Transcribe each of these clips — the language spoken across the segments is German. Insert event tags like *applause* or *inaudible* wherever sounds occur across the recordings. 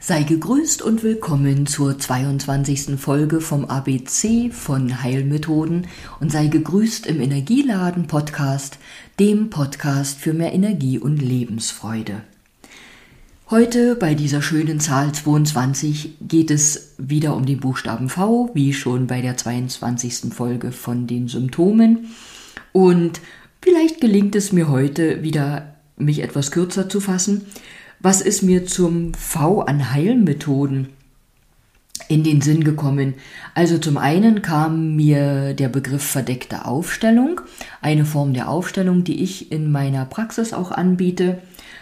Sei gegrüßt und willkommen zur 22. Folge vom ABC von Heilmethoden und sei gegrüßt im Energieladen Podcast, dem Podcast für mehr Energie und Lebensfreude. Heute bei dieser schönen Zahl 22 geht es wieder um den Buchstaben V, wie schon bei der 22. Folge von den Symptomen. Und vielleicht gelingt es mir heute wieder, mich etwas kürzer zu fassen. Was ist mir zum V an Heilmethoden in den Sinn gekommen? Also zum einen kam mir der Begriff verdeckte Aufstellung, eine Form der Aufstellung, die ich in meiner Praxis auch anbiete.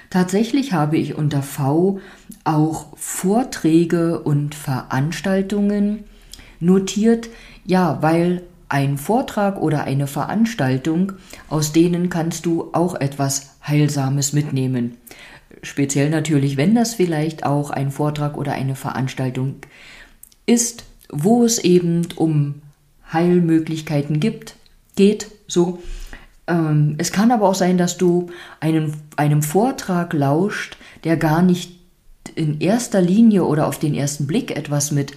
Tatsächlich habe ich unter V auch Vorträge und Veranstaltungen notiert, ja, weil ein Vortrag oder eine Veranstaltung, aus denen kannst du auch etwas Heilsames mitnehmen. Speziell natürlich, wenn das vielleicht auch ein Vortrag oder eine Veranstaltung ist, wo es eben um Heilmöglichkeiten gibt, geht, so. Ähm, es kann aber auch sein, dass du einen, einem Vortrag lauscht, der gar nicht in erster Linie oder auf den ersten Blick etwas mit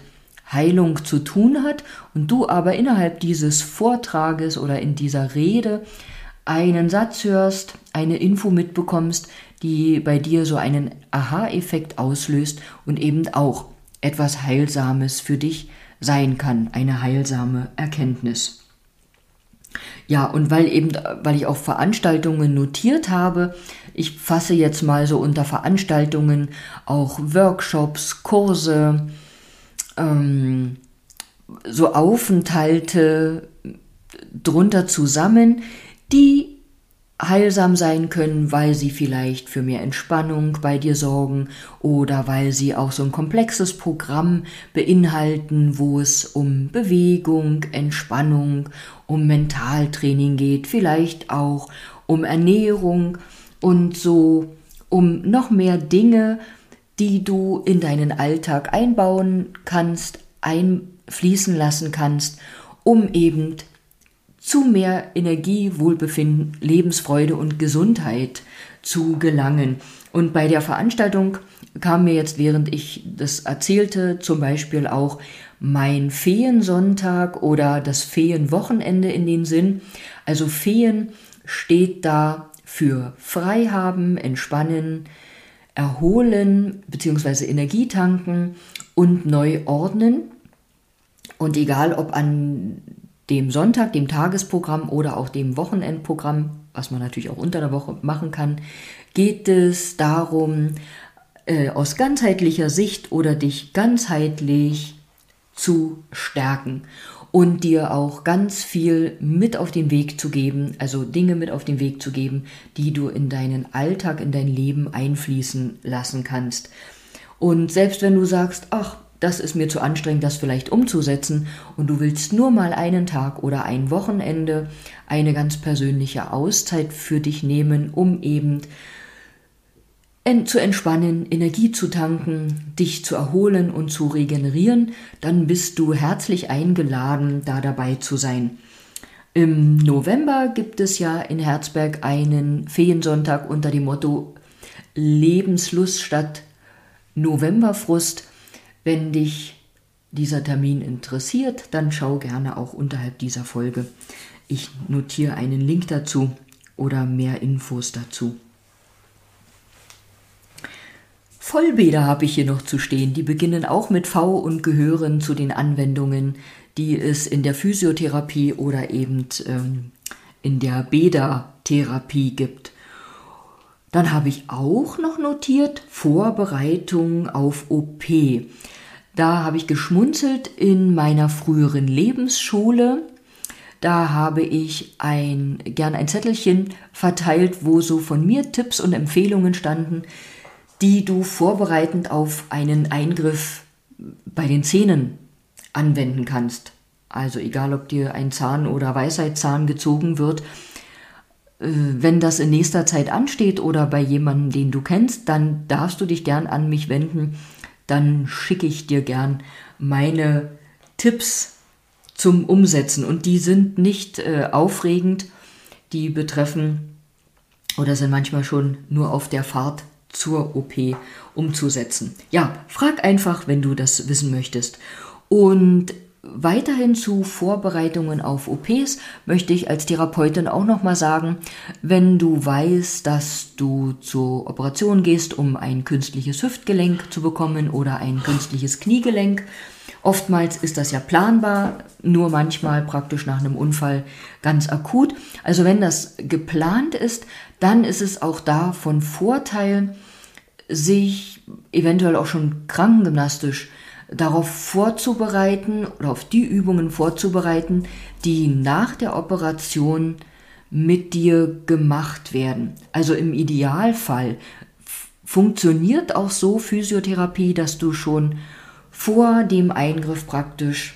Heilung zu tun hat und du aber innerhalb dieses Vortrages oder in dieser Rede einen Satz hörst, eine Info mitbekommst, die bei dir so einen Aha-Effekt auslöst und eben auch etwas Heilsames für dich sein kann, eine heilsame Erkenntnis. Ja, und weil eben, weil ich auch Veranstaltungen notiert habe, ich fasse jetzt mal so unter Veranstaltungen auch Workshops, Kurse, ähm, so Aufenthalte drunter zusammen, die heilsam sein können, weil sie vielleicht für mehr Entspannung bei dir sorgen oder weil sie auch so ein komplexes Programm beinhalten, wo es um Bewegung, Entspannung, um Mentaltraining geht, vielleicht auch um Ernährung und so um noch mehr Dinge, die du in deinen Alltag einbauen kannst, einfließen lassen kannst, um eben zu mehr Energie, Wohlbefinden, Lebensfreude und Gesundheit zu gelangen. Und bei der Veranstaltung kam mir jetzt, während ich das erzählte, zum Beispiel auch mein Feensonntag oder das Feenwochenende in den Sinn. Also Feen steht da für Freihaben, Entspannen, Erholen bzw. Energie tanken und neu ordnen. Und egal ob an dem Sonntag, dem Tagesprogramm oder auch dem Wochenendprogramm, was man natürlich auch unter der Woche machen kann, geht es darum, äh, aus ganzheitlicher Sicht oder dich ganzheitlich zu stärken und dir auch ganz viel mit auf den Weg zu geben, also Dinge mit auf den Weg zu geben, die du in deinen Alltag, in dein Leben einfließen lassen kannst. Und selbst wenn du sagst, ach, das ist mir zu anstrengend, das vielleicht umzusetzen und du willst nur mal einen Tag oder ein Wochenende eine ganz persönliche Auszeit für dich nehmen, um eben zu entspannen, Energie zu tanken, dich zu erholen und zu regenerieren, dann bist du herzlich eingeladen, da dabei zu sein. Im November gibt es ja in Herzberg einen Feensonntag unter dem Motto Lebenslust statt Novemberfrust. Wenn dich dieser Termin interessiert, dann schau gerne auch unterhalb dieser Folge. Ich notiere einen Link dazu oder mehr Infos dazu. Vollbäder habe ich hier noch zu stehen. Die beginnen auch mit V und gehören zu den Anwendungen, die es in der Physiotherapie oder eben ähm, in der Bädertherapie gibt. Dann habe ich auch noch notiert Vorbereitung auf OP. Da habe ich geschmunzelt in meiner früheren Lebensschule. Da habe ich ein, gern ein Zettelchen verteilt, wo so von mir Tipps und Empfehlungen standen, die du vorbereitend auf einen Eingriff bei den Zähnen anwenden kannst. Also egal, ob dir ein Zahn oder Weisheitszahn gezogen wird, wenn das in nächster Zeit ansteht oder bei jemandem, den du kennst, dann darfst du dich gern an mich wenden dann schicke ich dir gern meine Tipps zum Umsetzen. Und die sind nicht äh, aufregend, die betreffen oder sind manchmal schon nur auf der Fahrt zur OP umzusetzen. Ja, frag einfach, wenn du das wissen möchtest. Und Weiterhin zu Vorbereitungen auf OPs möchte ich als Therapeutin auch nochmal sagen, wenn du weißt, dass du zur Operation gehst, um ein künstliches Hüftgelenk zu bekommen oder ein künstliches Kniegelenk, oftmals ist das ja planbar, nur manchmal praktisch nach einem Unfall ganz akut. Also wenn das geplant ist, dann ist es auch da von Vorteil, sich eventuell auch schon krankengymnastisch darauf vorzubereiten oder auf die Übungen vorzubereiten, die nach der Operation mit dir gemacht werden. Also im Idealfall funktioniert auch so Physiotherapie, dass du schon vor dem Eingriff praktisch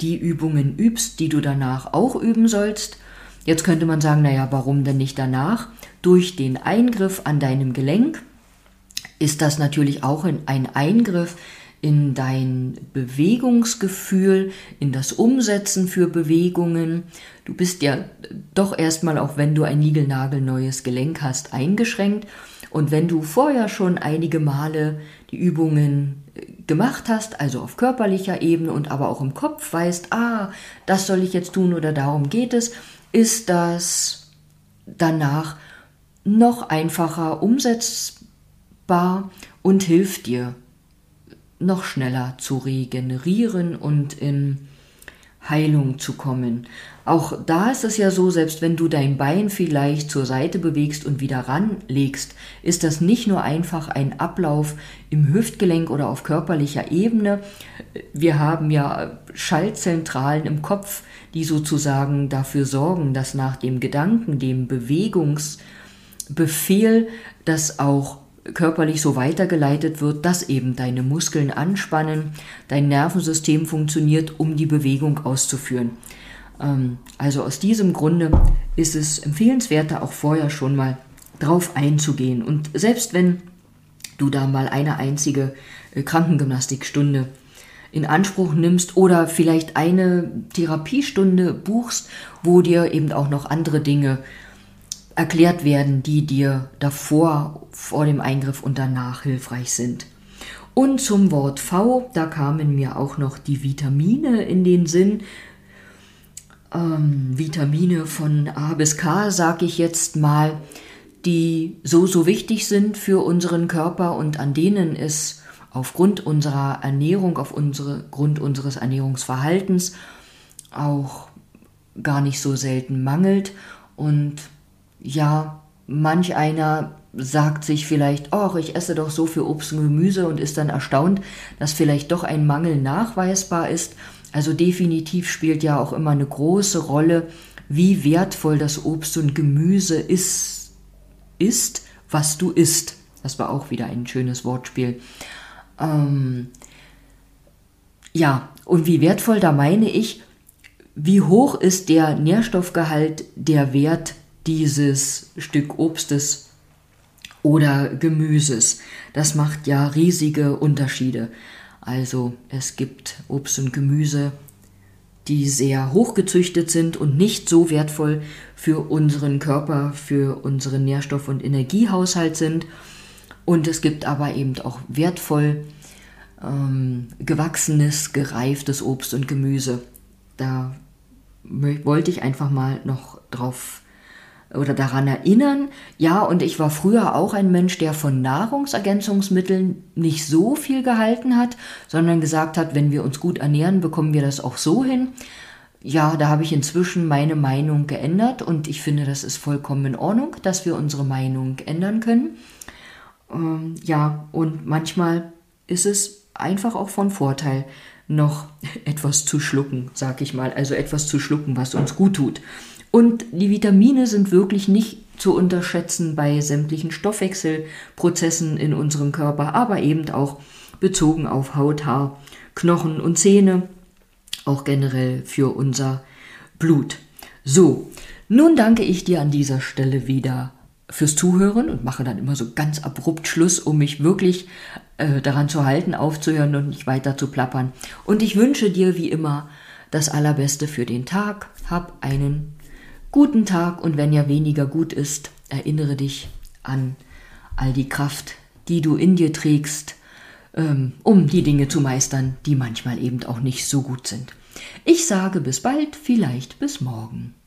die Übungen übst, die du danach auch üben sollst. Jetzt könnte man sagen, naja, warum denn nicht danach? Durch den Eingriff an deinem Gelenk ist das natürlich auch ein Eingriff in dein Bewegungsgefühl, in das Umsetzen für Bewegungen. Du bist ja doch erstmal, auch wenn du ein niegelnagelneues Gelenk hast, eingeschränkt. Und wenn du vorher schon einige Male die Übungen äh, gemacht hast, also auf körperlicher Ebene und aber auch im Kopf weißt, ah, das soll ich jetzt tun oder darum geht es, ist das danach noch einfacher umsetzbar und hilft dir noch schneller zu regenerieren und in Heilung zu kommen. Auch da ist es ja so, selbst wenn du dein Bein vielleicht zur Seite bewegst und wieder ranlegst, ist das nicht nur einfach ein Ablauf im Hüftgelenk oder auf körperlicher Ebene. Wir haben ja Schaltzentralen im Kopf, die sozusagen dafür sorgen, dass nach dem Gedanken, dem Bewegungsbefehl, das auch körperlich so weitergeleitet wird, dass eben deine Muskeln anspannen, dein Nervensystem funktioniert, um die Bewegung auszuführen. Ähm, also aus diesem Grunde ist es empfehlenswerter, auch vorher schon mal drauf einzugehen. Und selbst wenn du da mal eine einzige äh, Krankengymnastikstunde in Anspruch nimmst oder vielleicht eine Therapiestunde buchst, wo dir eben auch noch andere Dinge erklärt werden, die dir davor, vor dem Eingriff und danach hilfreich sind. Und zum Wort V, da kamen mir auch noch die Vitamine in den Sinn. Ähm, Vitamine von A bis K, sage ich jetzt mal, die so, so wichtig sind für unseren Körper und an denen es aufgrund unserer Ernährung, auf unsere, Grund unseres Ernährungsverhaltens auch gar nicht so selten mangelt. Und ja, manch einer sagt sich vielleicht, ach, ich esse doch so viel Obst und Gemüse und ist dann erstaunt, dass vielleicht doch ein Mangel nachweisbar ist. Also definitiv spielt ja auch immer eine große Rolle, wie wertvoll das Obst und Gemüse ist, ist was du isst. Das war auch wieder ein schönes Wortspiel. Ähm, ja, und wie wertvoll, da meine ich, wie hoch ist der Nährstoffgehalt, der Wert dieses Stück Obstes oder Gemüses. Das macht ja riesige Unterschiede. Also es gibt Obst und Gemüse, die sehr hochgezüchtet sind und nicht so wertvoll für unseren Körper, für unseren Nährstoff- und Energiehaushalt sind. Und es gibt aber eben auch wertvoll ähm, gewachsenes, gereiftes Obst und Gemüse. Da wollte ich einfach mal noch drauf oder daran erinnern. Ja, und ich war früher auch ein Mensch, der von Nahrungsergänzungsmitteln nicht so viel gehalten hat, sondern gesagt hat, wenn wir uns gut ernähren, bekommen wir das auch so hin. Ja, da habe ich inzwischen meine Meinung geändert und ich finde, das ist vollkommen in Ordnung, dass wir unsere Meinung ändern können. Ähm, ja, und manchmal ist es einfach auch von Vorteil, noch *laughs* etwas zu schlucken, sag ich mal, also etwas zu schlucken, was uns gut tut. Und die Vitamine sind wirklich nicht zu unterschätzen bei sämtlichen Stoffwechselprozessen in unserem Körper, aber eben auch bezogen auf Haut, Haar, Knochen und Zähne, auch generell für unser Blut. So, nun danke ich dir an dieser Stelle wieder fürs Zuhören und mache dann immer so ganz abrupt Schluss, um mich wirklich äh, daran zu halten, aufzuhören und nicht weiter zu plappern. Und ich wünsche dir wie immer das Allerbeste für den Tag. Hab einen guten Tag und wenn er weniger gut ist, erinnere dich an all die Kraft, die du in dir trägst, ähm, um die Dinge zu meistern, die manchmal eben auch nicht so gut sind. Ich sage bis bald, vielleicht bis morgen.